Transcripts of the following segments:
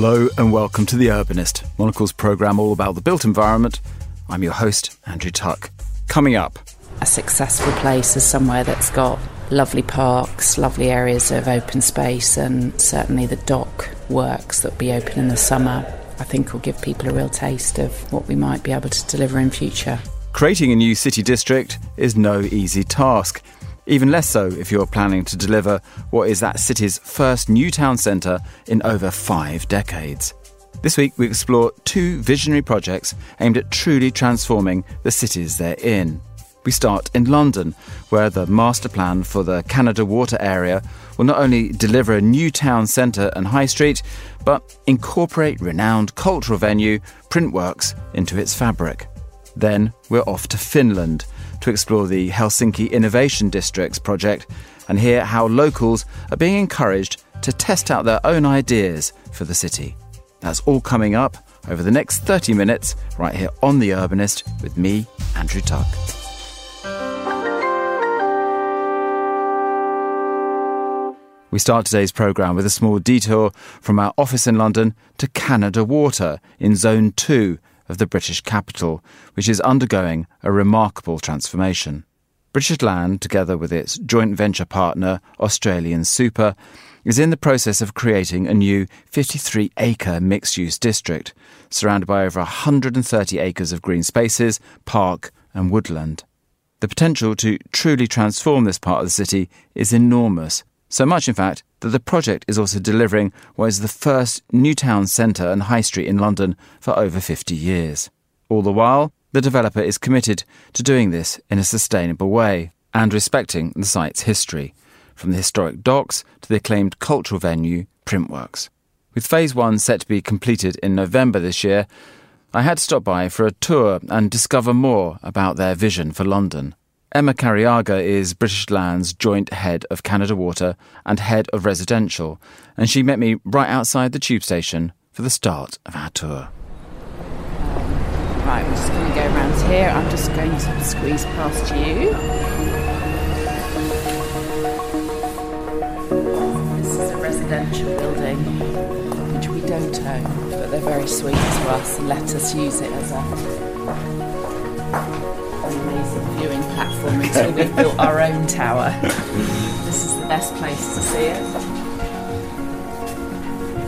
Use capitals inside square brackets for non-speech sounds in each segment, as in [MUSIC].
Hello and welcome to The Urbanist, Monocle's programme all about the built environment. I'm your host, Andrew Tuck. Coming up, a successful place is somewhere that's got lovely parks, lovely areas of open space, and certainly the dock works that will be open in the summer. I think will give people a real taste of what we might be able to deliver in future. Creating a new city district is no easy task. Even less so if you're planning to deliver what is that city's first new town centre in over five decades. This week, we explore two visionary projects aimed at truly transforming the cities they're in. We start in London, where the master plan for the Canada Water area will not only deliver a new town centre and high street, but incorporate renowned cultural venue Printworks into its fabric. Then we're off to Finland to explore the Helsinki Innovation Districts project and hear how locals are being encouraged to test out their own ideas for the city. That's all coming up over the next 30 minutes right here on The Urbanist with me, Andrew Tuck. We start today's programme with a small detour from our office in London to Canada Water in Zone 2 of the British capital, which is undergoing a remarkable transformation. British Land, together with its joint venture partner, Australian Super, is in the process of creating a new 53 acre mixed use district, surrounded by over 130 acres of green spaces, park, and woodland. The potential to truly transform this part of the city is enormous, so much, in fact, that the project is also delivering what is the first new town centre and high street in London for over 50 years. All the while, the developer is committed to doing this in a sustainable way and respecting the site's history, from the historic docks to the acclaimed cultural venue Printworks. With phase one set to be completed in November this year, I had to stop by for a tour and discover more about their vision for London. Emma Cariaga is British Land's joint head of Canada Water and head of residential, and she met me right outside the tube station for the start of our tour. Um, right, we're just going to go around here. I'm just going to squeeze past you. This is a residential building which we don't own, but they're very sweet to us and let us use it as a amazing viewing platform until we've built our [LAUGHS] own tower. this is the best place to see it.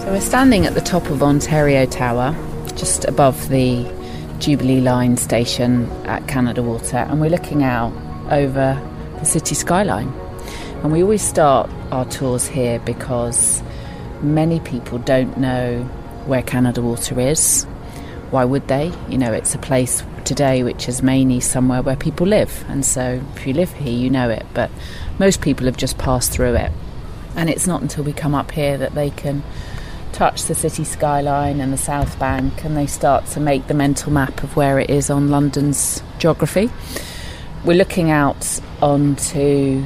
So we're standing at the top of Ontario Tower, just above the Jubilee Line station at Canada Water, and we're looking out over the city skyline. And we always start our tours here because many people don't know where Canada Water is. Why would they? You know, it's a place today, which is mainly somewhere where people live. And so if you live here, you know it. But most people have just passed through it. And it's not until we come up here that they can touch the city skyline and the South Bank and they start to make the mental map of where it is on London's geography. We're looking out onto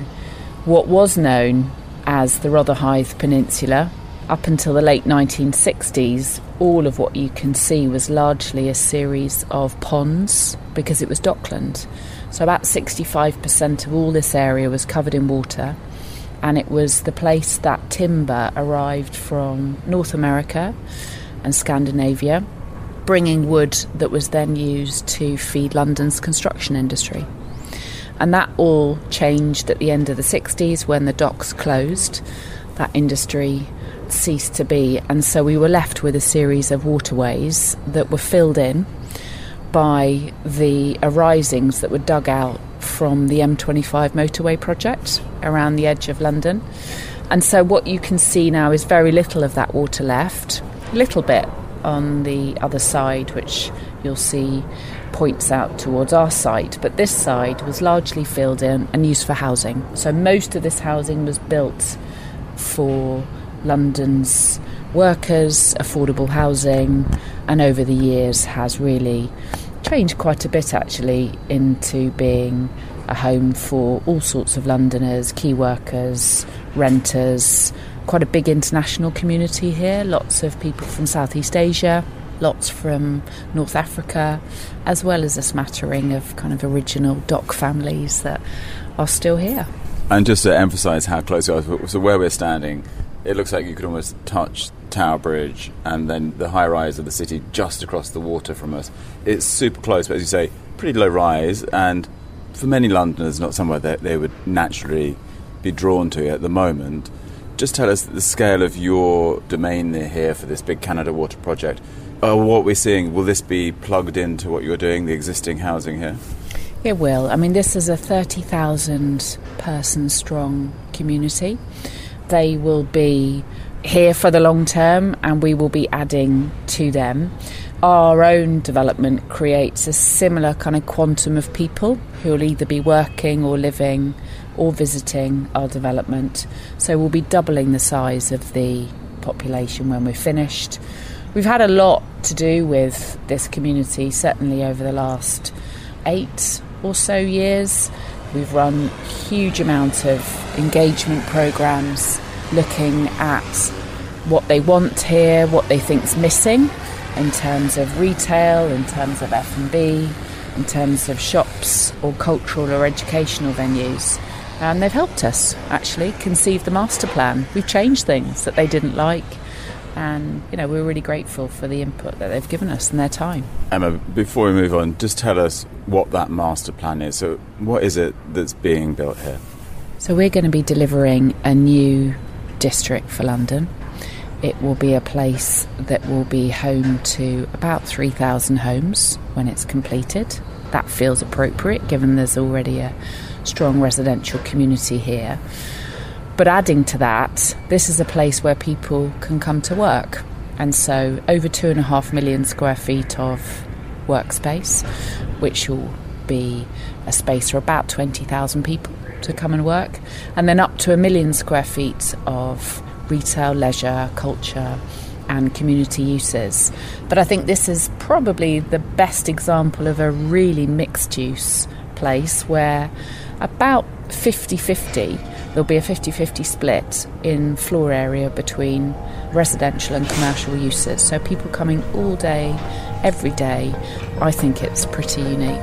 what was known as the Rotherhithe Peninsula, up until the late 1960s, all of what you can see was largely a series of ponds because it was dockland. So, about 65% of all this area was covered in water, and it was the place that timber arrived from North America and Scandinavia, bringing wood that was then used to feed London's construction industry. And that all changed at the end of the 60s when the docks closed. That industry ceased to be, and so we were left with a series of waterways that were filled in by the arisings that were dug out from the M25 motorway project around the edge of London. And so what you can see now is very little of that water left, a little bit on the other side, which you'll see points out towards our site, but this side was largely filled in and used for housing. So most of this housing was built for London's workers, affordable housing, and over the years has really changed quite a bit actually into being a home for all sorts of Londoners, key workers, renters, quite a big international community here, lots of people from Southeast Asia, lots from North Africa, as well as a smattering of kind of original dock families that are still here. And just to emphasise how close you are, so where we're standing, it looks like you could almost touch Tower Bridge and then the high rise of the city just across the water from us. It's super close, but as you say, pretty low rise, and for many Londoners, not somewhere that they would naturally be drawn to at the moment. Just tell us the scale of your domain here for this big Canada Water project. Uh, what we're seeing, will this be plugged into what you're doing, the existing housing here? It will. I mean, this is a 30,000 person strong community. They will be here for the long term and we will be adding to them. Our own development creates a similar kind of quantum of people who will either be working or living or visiting our development. So we'll be doubling the size of the population when we're finished. We've had a lot to do with this community, certainly over the last eight or so years. We've run huge amount of engagement programs looking at what they want here, what they think's missing in terms of retail, in terms of F&B, in terms of shops or cultural or educational venues. And they've helped us actually conceive the master plan. We've changed things that they didn't like and you know we're really grateful for the input that they've given us and their time. Emma, before we move on, just tell us what that master plan is. So, what is it that's being built here? So, we're going to be delivering a new district for London. It will be a place that will be home to about 3,000 homes when it's completed. That feels appropriate given there's already a strong residential community here. But adding to that, this is a place where people can come to work. And so, over two and a half million square feet of workspace, which will be a space for about 20,000 people to come and work, and then up to a million square feet of retail, leisure, culture, and community uses. But I think this is probably the best example of a really mixed use place where about 50 50 there'll be a 50 50 split in floor area between residential and commercial uses. So people coming all day, every day. I think it's pretty unique.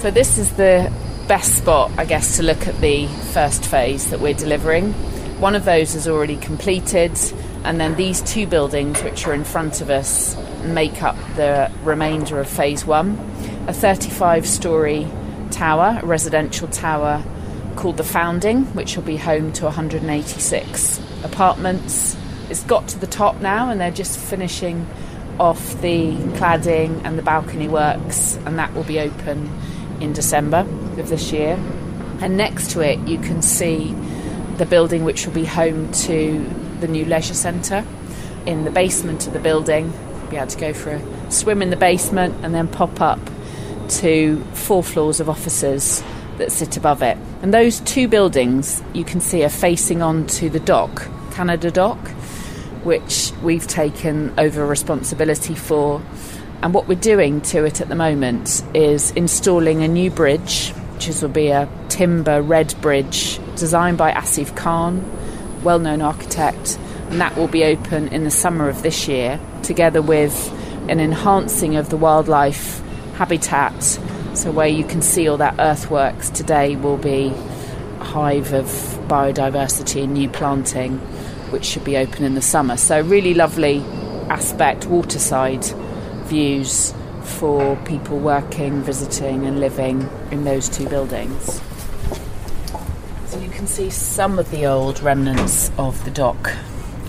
So, this is the best spot, I guess, to look at the first phase that we're delivering. One of those is already completed, and then these two buildings, which are in front of us, make up the remainder of phase one a 35 story tower, a residential tower called The Founding, which will be home to 186 apartments. It's got to the top now and they're just finishing off the cladding and the balcony works, and that will be open in December of this year. And next to it, you can see the building which will be home to the new leisure centre. In the basement of the building, you'll be able to go for a swim in the basement and then pop up to four floors of offices that sit above it. And those two buildings you can see are facing onto the dock, Canada Dock, which we've taken over responsibility for. And what we're doing to it at the moment is installing a new bridge, which will be a timber red bridge designed by Asif Khan, well known architect, and that will be open in the summer of this year, together with an enhancing of the wildlife habitat. So, where you can see all that earthworks today will be a hive of biodiversity and new planting, which should be open in the summer. So, really lovely aspect, waterside views for people working, visiting, and living in those two buildings. So, you can see some of the old remnants of the dock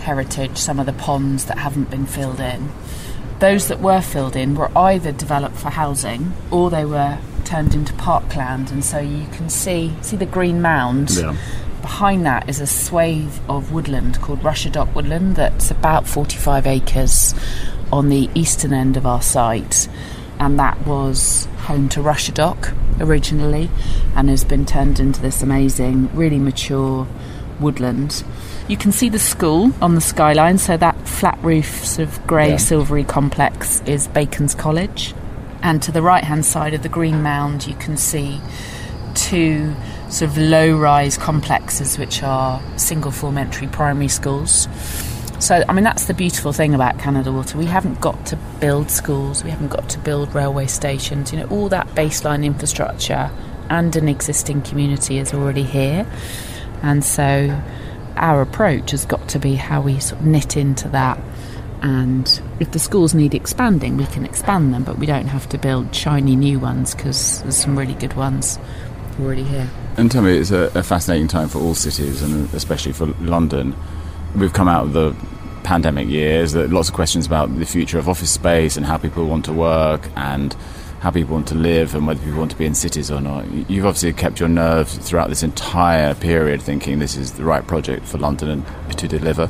heritage, some of the ponds that haven't been filled in those that were filled in were either developed for housing or they were turned into parkland. And so you can see see the green mound? Yeah. behind that is a swathe of woodland called Russia Dock woodland that's about 45 acres on the eastern end of our site. And that was home to Russia Dock originally and has been turned into this amazing really mature woodland you can see the school on the skyline, so that flat roof, sort of grey, yeah. silvery complex is Bacon's College. And to the right hand side of the Green Mound, you can see two sort of low rise complexes, which are single form entry primary schools. So, I mean, that's the beautiful thing about Canada Water. We haven't got to build schools, we haven't got to build railway stations. You know, all that baseline infrastructure and an existing community is already here And so our approach has got to be how we sort of knit into that. And if the schools need expanding, we can expand them, but we don't have to build shiny new ones because there's some really good ones already here. And tell me, it's a, a fascinating time for all cities, and especially for London. We've come out of the pandemic years, there lots of questions about the future of office space and how people want to work and how people want to live and whether people want to be in cities or not. You've obviously kept your nerve throughout this entire period thinking this is the right project for London and to deliver.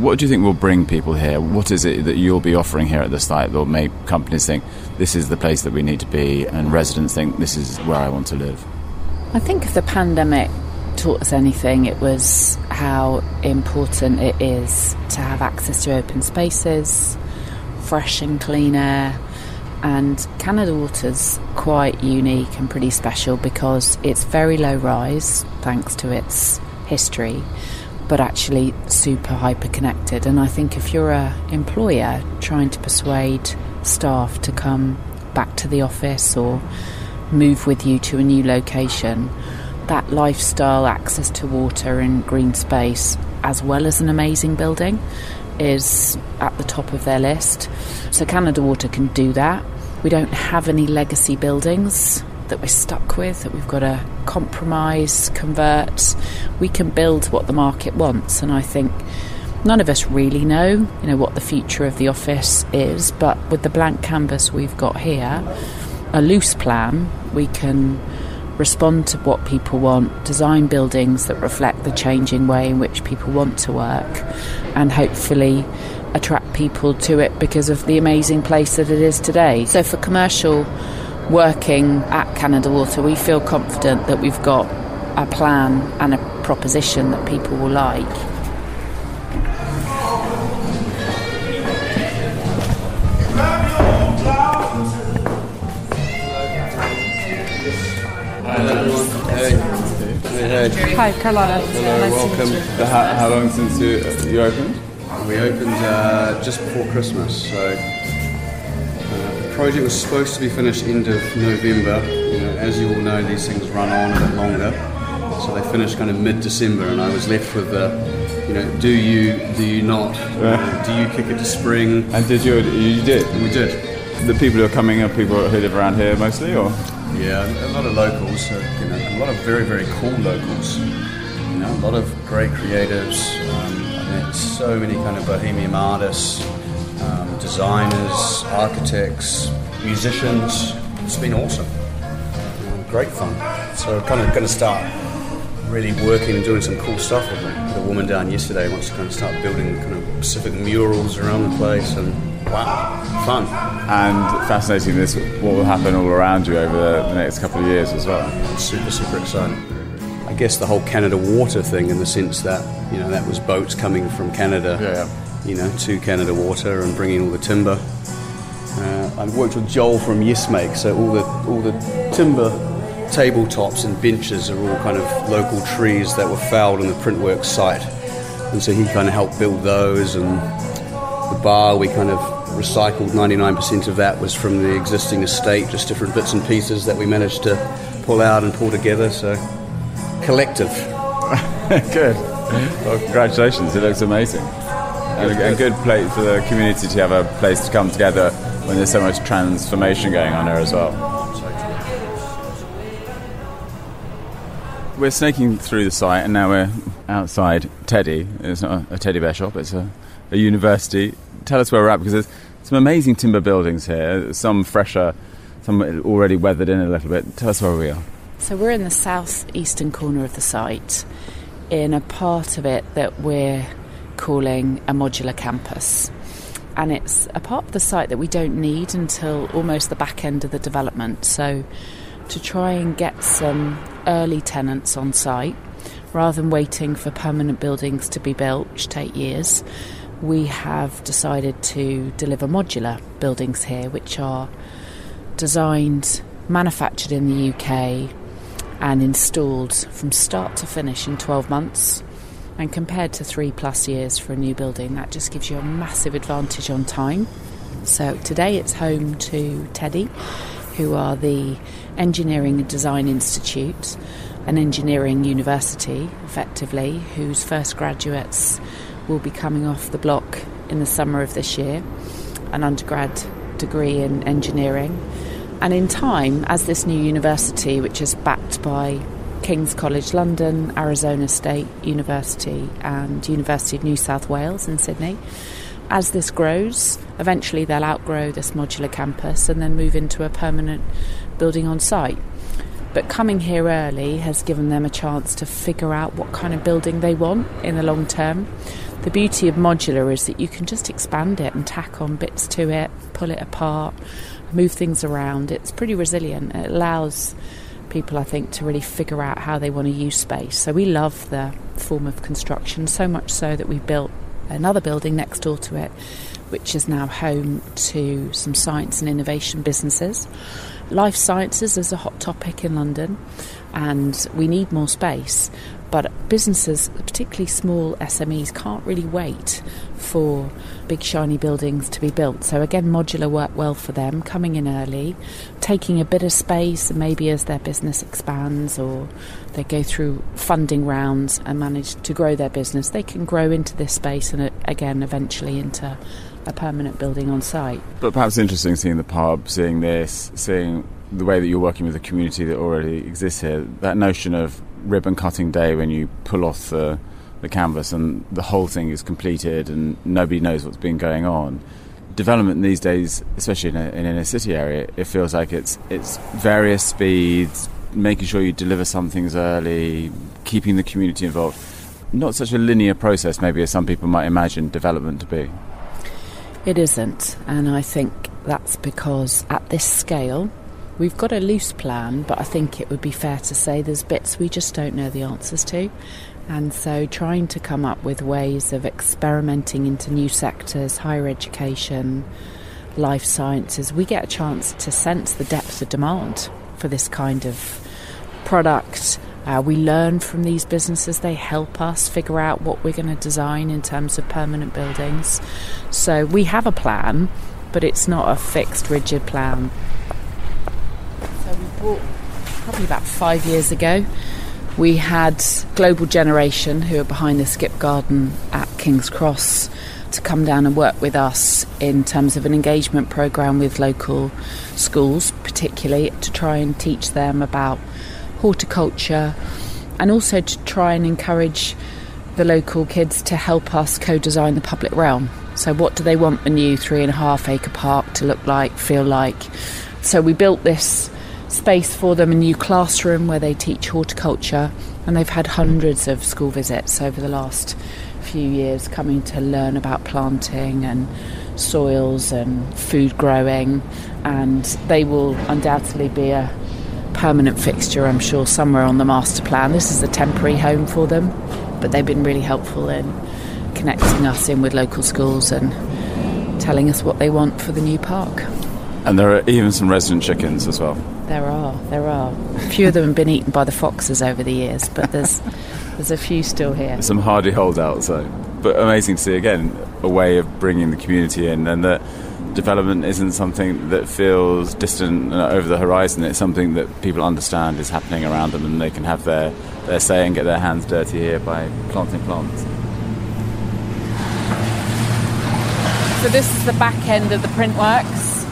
What do you think will bring people here? What is it that you'll be offering here at the site that will make companies think this is the place that we need to be and residents think this is where I want to live? I think if the pandemic taught us anything, it was how important it is to have access to open spaces, fresh and clean air, and Canada Water's quite unique and pretty special because it's very low rise thanks to its history, but actually super hyper connected. And I think if you're a employer trying to persuade staff to come back to the office or move with you to a new location, that lifestyle, access to water and green space, as well as an amazing building, is at the top of their list. So Canada Water can do that. We don't have any legacy buildings that we're stuck with, that we've got to compromise, convert. We can build what the market wants, and I think none of us really know, you know, what the future of the office is. But with the blank canvas we've got here, a loose plan, we can respond to what people want, design buildings that reflect the changing way in which people want to work, and hopefully attract people to it because of the amazing place that it is today. So, for commercial working at Canada Water, we feel confident that we've got a plan and a proposition that people will like. Hi, Carlotta. Hello, nice welcome. To meet you. How, how long since you, you opened? We opened uh, just before Christmas, so uh, the project was supposed to be finished end of November. You know, as you all know, these things run on a bit longer, so they finished kind of mid-December, and I was left with the, you know, do you, do you not, Uh, do you kick it to spring? And did you? You did. And we did. The people who are coming are people who live around here mostly, or Yeah, a lot of locals, uh, you know, a lot of very, very cool locals. You know, a lot of great creatives. Um, I met so many kind of bohemian artists, um, designers, architects, musicians. It's been awesome. Great fun. So kind of going to start really working and doing some cool stuff with. The woman down yesterday wants to kind of start building kind of Pacific murals around the place, and wow, fun. and fascinating. This what will happen all around you over the, the next couple of years as well. super, super exciting. I guess the whole Canada Water thing, in the sense that you know that was boats coming from Canada, Yeah, yeah. you know, to Canada Water and bringing all the timber. Uh, I worked with Joel from Yes Make, so all the all the timber tabletops and benches are all kind of local trees that were felled on the Printworks site, and so he kind of helped build those. And the bar, we kind of recycled 99% of that was from the existing estate, just different bits and pieces that we managed to pull out and pull together. So collective. [LAUGHS] good. Well, congratulations. It looks amazing. And a, good place for the community to have a place to come together when there's so much transformation going on there as well. We're snaking through the site and now we're outside TEDI. It's not a teddy bear shop, it's a, a university. Tell us where we're at because there's some amazing timber buildings here, some fresher, some already weathered in a little bit. Tell us where we are. So we're in the southeastern corner of the site, in a part of it that we're calling a modular campus. And it's a part of the site that we don't need until almost the back end of the development. So to try and get some early tenants on site, rather than waiting for permanent buildings to be built, which take years, we have decided to deliver modular buildings here, which are designed, manufactured in the UK, and installed from start to finish in 12 months. And compared to three plus years for a new building, that just gives you a massive advantage on time. So today it's home to TEDI, who are the Engineering and Design Institute. an engineering university, effectively, whose first graduates will be coming off the block in the summer of this year, an undergrad degree in engineering. And in time, as this new university, which is backed by King's College London, Arizona State University, and University of New South Wales in Sydney. As this grows, eventually they'll outgrow this modular campus and then move into a permanent building on site. But coming here early has given them a chance to figure out what kind of building they want in the long term. The beauty of modular is that you can just expand it and tack on bits to it, pull it apart, move things around. It's pretty resilient. It allows people, I think, to really figure out how they want to use space. So we love the form of construction, so much so that we built another building next door to it, which is now home to some science and innovation businesses. Life sciences is a hot topic in London, and we need more space. But businesses, particularly small SMEs, can't really wait for big shiny buildings to be built. So again, modular work well for them, coming in early, taking a bit of space, and maybe as their business expands or they go through funding rounds and manage to grow their business, they can grow into this space and uh, again eventually into a permanent building on site. But perhaps interesting seeing the pub, seeing this, seeing the way that you're working with the community that already exists here. That notion of ribbon cutting day when you pull off the, the canvas and the whole thing is completed and nobody knows what's been going on. Development these days, especially in, a, in a city area, it feels like it's it's various speeds, making sure you deliver some things early, keeping the community involved. Not such a linear process, maybe as some people might imagine development to be. It isn't, and I think that's because at this scale, We've got a loose plan, but I think it would be fair to say there's bits we just don't know the answers to. And so, trying to come up with ways of experimenting into new sectors, higher education, life sciences, we get a chance to sense the depth of demand for this kind of product. Uh, we learn from these businesses, they help us figure out what we're going to design in terms of permanent buildings. So, we have a plan, but it's not a fixed, rigid plan bought probably about five years ago. We had Global Generation, who are behind the Skip Garden at King's Cross, to come down and work with us in terms of an engagement program with local schools, particularly to try and teach them about horticulture and also to try and encourage the local kids to help us co design the public realm. So, what do they want the new three and a half acre park to look like, feel like? So, we built this space for them, a new classroom where they teach horticulture, and they've had hundreds of school visits over the last few years coming to learn about planting and soils and food growing, and they will undoubtedly be a permanent fixture, I'm sure, somewhere on the master plan. This is a temporary home for them, but they've been really helpful in connecting us in with local schools and telling us what they want for the new park. And there are even some resident chickens as well. There are, there are. A few of them have been eaten by the foxes over the years, but there's there's a few still here. Some hardy holdouts, though. But amazing to see again a way of bringing the community in, and that development isn't something that feels distant and over the horizon. It's something that people understand is happening around them, and they can have their their say and get their hands dirty here by planting plants. So this is the back end of the printworks.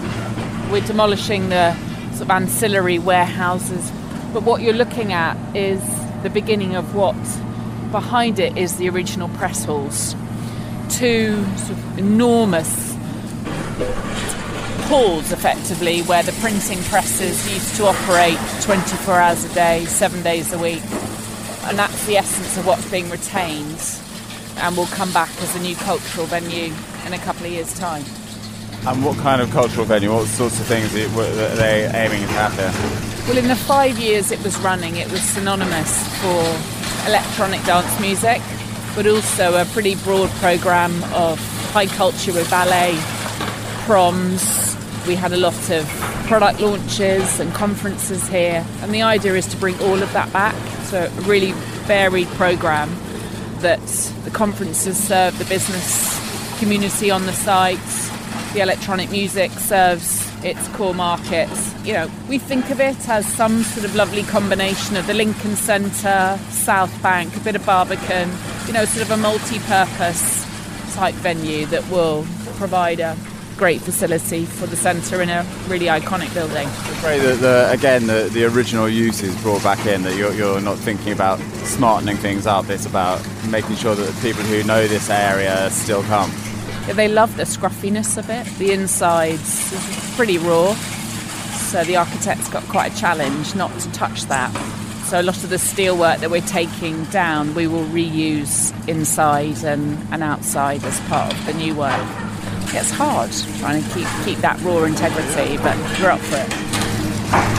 We're demolishing the of ancillary warehouses. But what you're looking at is the beginning of what behind it is the original press halls. Two sort of enormous halls, effectively, where the printing presses used to operate 24 hours a day, seven days a week. And that's the essence of what's being retained and will come back as a new cultural venue in a couple of years' time. And what kind of cultural venue, what sorts of things are they aiming to have here? Well, in the five years it was running, it was synonymous for electronic dance music, but also a pretty broad programme of high culture with ballet, proms. We had a lot of product launches and conferences here, and the idea is to bring all of that back. So, a really varied programme that the conferences serve the business community on the site the electronic music serves its core markets. You know, we think of it as some sort of lovely combination of the Lincoln Centre, South Bank, a bit of Barbican, you know, sort of a multi purpose type venue that will provide a great facility for the centre in a really iconic building. It's great that, the, again, the, the original use is brought back in, that you're, you're not thinking about smartening things up, it's about making sure that the people who know this area still come. They love the scruffiness of it. The inside's pretty raw, so the architect's got quite a challenge not to touch that. So a lot of the steelwork that we're taking down, we will reuse inside and, and outside as part of the new work. It's hard trying to keep keep that raw integrity, but we're up for it.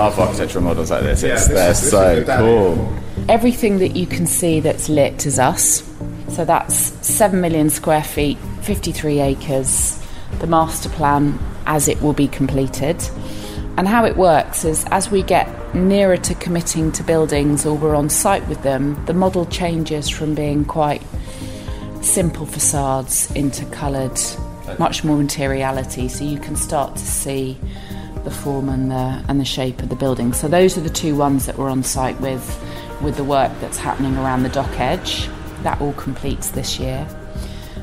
Love architectural models like this. It's, Yeah, they're is- so this is cool. Everything that you can see that's lit is us. So that's 7 million square feet, 53 acres, the master plan as it will be completed. And how it works is as we get nearer to committing to buildings or we're on site with them, the model changes from being quite simple facades into coloured, much more materiality. So you can start to see the form and the and the shape of the building. So those are the two ones that we're on site with, with the work that's happening around the dock edge. That all completes this year.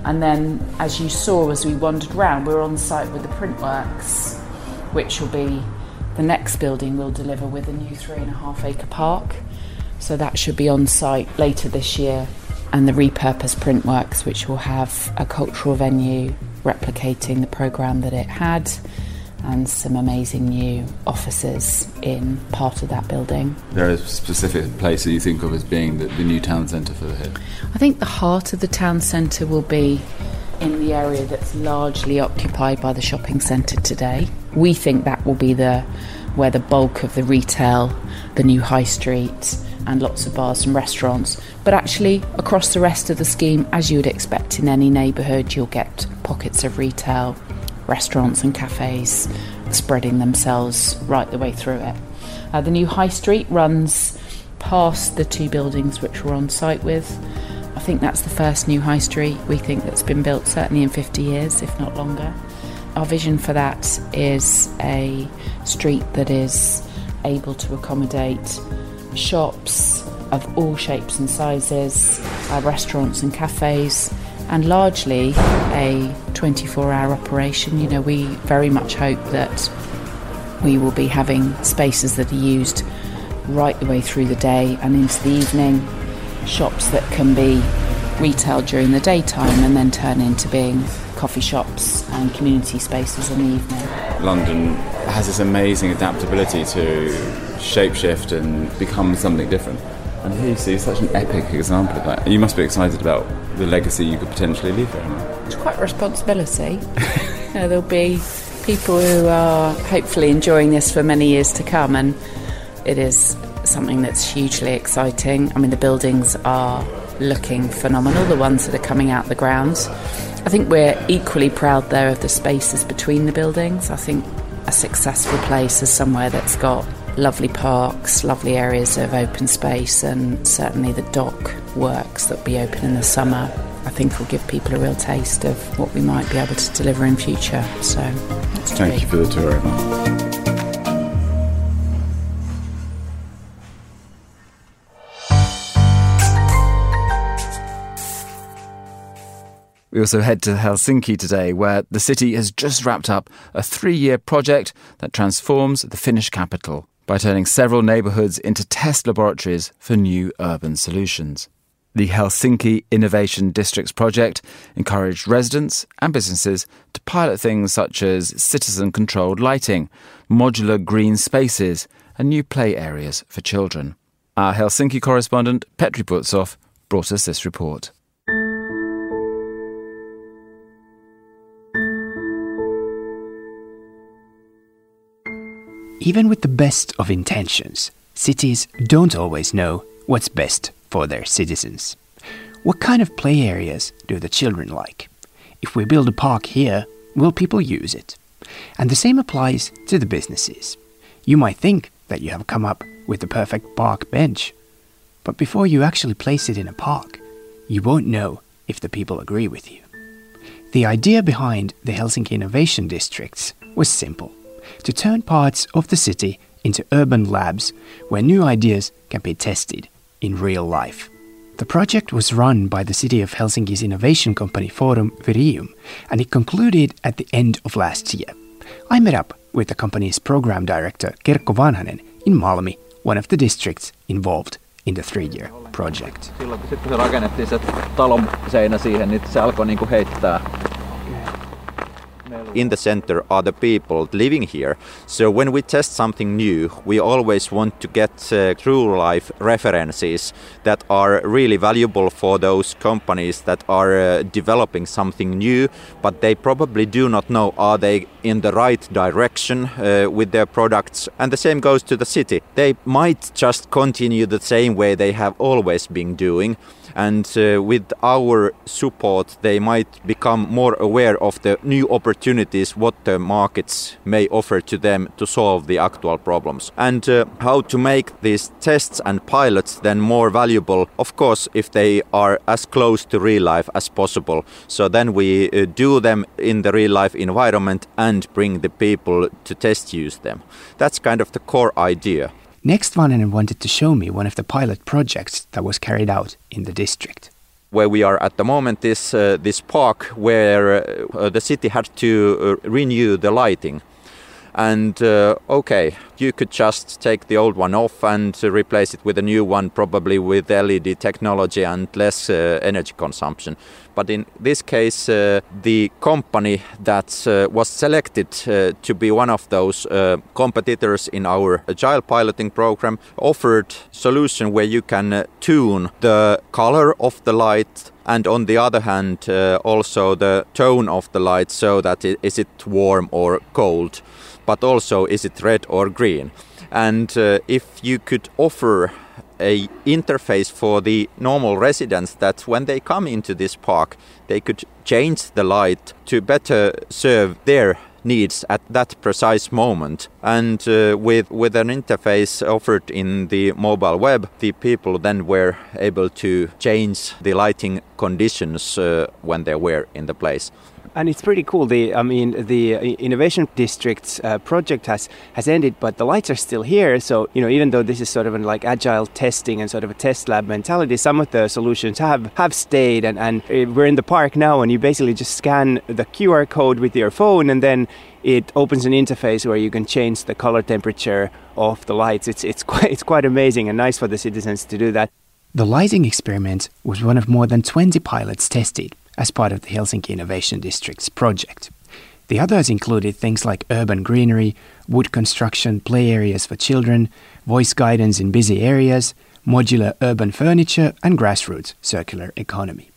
And then, as you saw as we wandered around, we're on site with the Printworks, which will be the next building we'll deliver with a new three and a half acre park. So that should be on site later this year. And the repurposed Printworks, which will have a cultural venue replicating the programme that it had and some amazing new offices in part of that building. There are specific places you think of as being the, the new town centre for the Head. I think the heart of the town centre will be in the area that's largely occupied by the shopping centre today. We think that will be the where the bulk of the retail, the new high street, and lots of bars and restaurants. But actually, across the rest of the scheme, as you would expect in any neighbourhood, you'll get pockets of retail, restaurants, and cafes spreading themselves right the way through it. Uh, the new high street runs past the two buildings which we're on site with. I think that's the first new high street we think that's been built, certainly in 50 years, if not longer. Our vision for that is a street that is able to accommodate shops of all shapes and sizes, uh, restaurants and cafes, and largely a 24 hour operation. You know, we very much hope that we will be having spaces that are used right the way through the day and into the evening, shops that can be retail during the daytime and then turn into being coffee shops and community spaces in the evening. London has this amazing adaptability to shapeshift and become something different. And here you see such an epic example of that. You must be excited about the legacy you could potentially leave there. It's quite a responsibility. you [LAUGHS] know, uh, there'll be people who are hopefully enjoying this for many years to come, and it is something that's hugely exciting. I mean, the buildings are looking phenomenal, the ones that are coming out the grounds. I think we're equally proud there of the spaces between the buildings. I think a successful place is somewhere that's got lovely parks, lovely areas of open space, and certainly the dock works that will be open in the summer. I think will give people a real taste of what we might be able to deliver in future. So, that's Thank great. you for the tour, Emma. We also head to Helsinki today, where the city has just wrapped up a three year project that transforms the Finnish capital by turning several neighbourhoods into test laboratories for new urban solutions. The Helsinki Innovation Districts project encouraged residents and businesses to pilot things such as citizen controlled lighting, modular green spaces, and new play areas for children. Our Helsinki correspondent, Petri Burtsoff, brought us this report. Even with the best of intentions, cities don't always know what's best for their citizens. What kind of play areas do the children like? If we build a park here, will people use it? And the same applies to the businesses. You might think that you have come up with the perfect park bench. But before you actually place it in a park, you won't know if the people agree with you. The idea behind the Helsinki Innovation Districts was simple to turn parts of the city into urban labs where new ideas can be tested in real life. The project was run by the City of Helsinki's innovation company Forum Virium, and it concluded at the end of last year. I met up with the company's program director Kerkko Vanhanen in Malmi, one of the districts involved in the three-year project. In the center are the people living here. So when we test something new, we always want to get uh, true life references that are really valuable for those companies that are uh, developing something new, but they probably do not know are they in the right direction uh, with their products. And the same goes to the city. They might just continue the same way they have always been doing and uh, with our support they might become more aware of the new opportunities what the markets may offer to them to solve the actual problems. And uh, how to make these tests and pilots then more valuable of course if they are as close to real life as possible. So then we uh, do them in the real life environment and bring the people to test use them. That's kind of the core idea Next, Vanhanen wanted to show me one of the pilot projects that was carried out in the district. Where we are at the moment is uh, this park where uh, the city had to uh, renew the lighting. And uh, okay, you could just take the old one off and replace it with a new one, probably with LED technology and less uh, energy consumption. But in this case, uh, the company that uh, was selected uh, to be one of those uh, competitors in our agile piloting program offered solution where you can uh, tune the color of the light and on the other hand also the tone of the light so that it, is it warm or cold but also is it red or green? And uh, if you could offer a interface for the normal residents that when they come into this park they could change the light to better serve their needs at that precise moment and uh, with with an interface offered in the mobile web the people then were able to change the lighting conditions uh, when they were in the place and it's pretty cool. The I mean, the uh, innovation districts uh, project has has ended, but the lights are still here. So you know, even though this is sort of an like agile testing and sort of a test lab mentality, some of the solutions have have stayed. And and uh, we're in the park now, and you basically just scan the QR code with your phone, and then it opens an interface where you can change the color temperature of the lights. It's it's [LAUGHS] quite it's quite amazing and nice for the citizens to do that. The lighting experiment was one of more than 20 pilots tested as part of the Helsinki Innovation District's project. The others included things like urban greenery, wood construction, play areas for children, voice guidance in busy areas, modular urban furniture, and grassroots circular economy.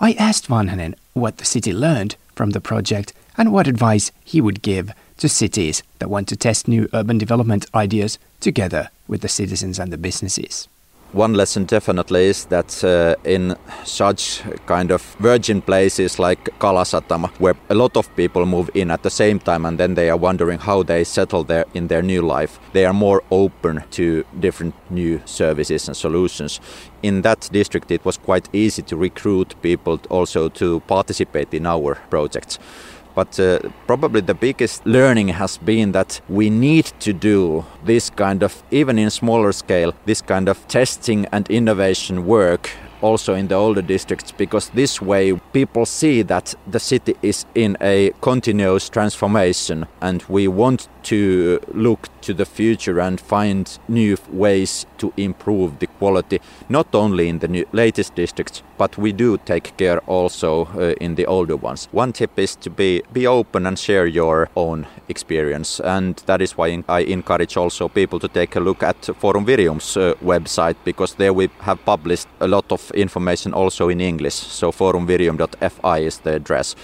I asked Vanhanen what the city learned from the project and what advice he would give to cities that want to test new urban development ideas together with the citizens and the businesses one lesson definitely is that uh, in such kind of virgin places like Kalasatama, where a lot of people move in at the same time and then they are wondering how they settle there in their new life, they are more open to different new services and solutions. In that district, it was quite easy to recruit people also to participate in our projects. But uh, probably the biggest learning has been that we need to do this kind of, even in smaller scale, this kind of testing and innovation work also in the older districts because this way people see that the city is in a continuous transformation and we want to look to the future and find new ways to improve the quality, not only in the latest districts, but we do take care also uh, in the older ones. One tip is to be, be open and share your own experience, and that is why I encourage also people to take a look at Forum Virium's uh, website because there we have published a lot of information also in English. So forumvirium.fi is the address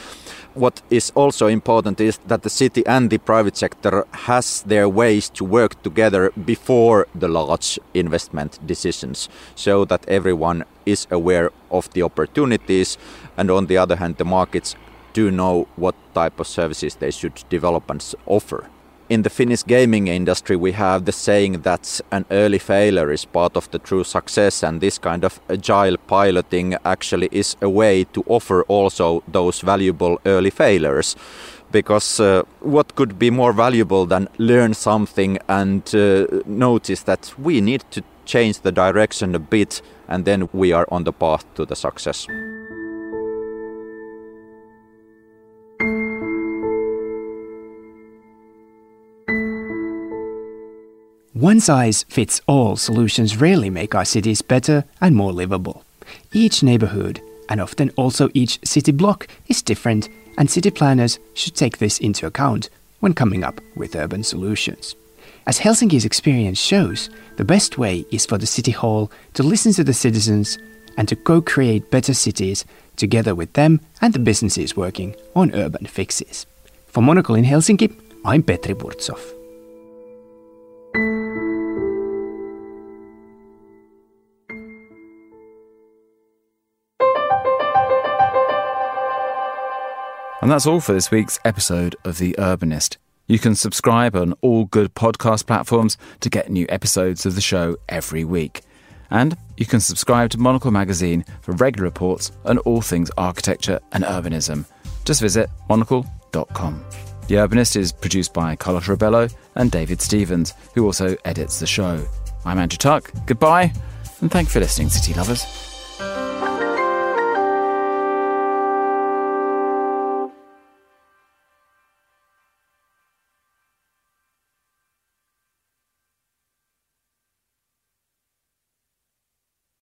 what is also important is that the city and the private sector has their ways to work together before the large investment decisions so that everyone is aware of the opportunities and on the other hand the markets do know what type of services they should develop and offer in the Finnish gaming industry, we have the saying that an early failure is part of the true success, and this kind of agile piloting actually is a way to offer also those valuable early failures. Because uh, what could be more valuable than learn something and uh, notice that we need to change the direction a bit, and then we are on the path to the success. One size fits all solutions rarely make our cities better and more livable. Each neighborhood, and often also each city block, is different, and city planners should take this into account when coming up with urban solutions. As Helsinki's experience shows, the best way is for the City Hall to listen to the citizens and to co create better cities together with them and the businesses working on urban fixes. For Monocle in Helsinki, I'm Petri Burtsoff. And that's all for this week's episode of The Urbanist. You can subscribe on all good podcast platforms to get new episodes of the show every week. And you can subscribe to Monocle magazine for regular reports on all things architecture and urbanism. Just visit monocle.com. The Urbanist is produced by Carlos Rebello and David Stevens, who also edits the show. I'm Andrew Tuck. Goodbye, and thank you for listening, City Lovers.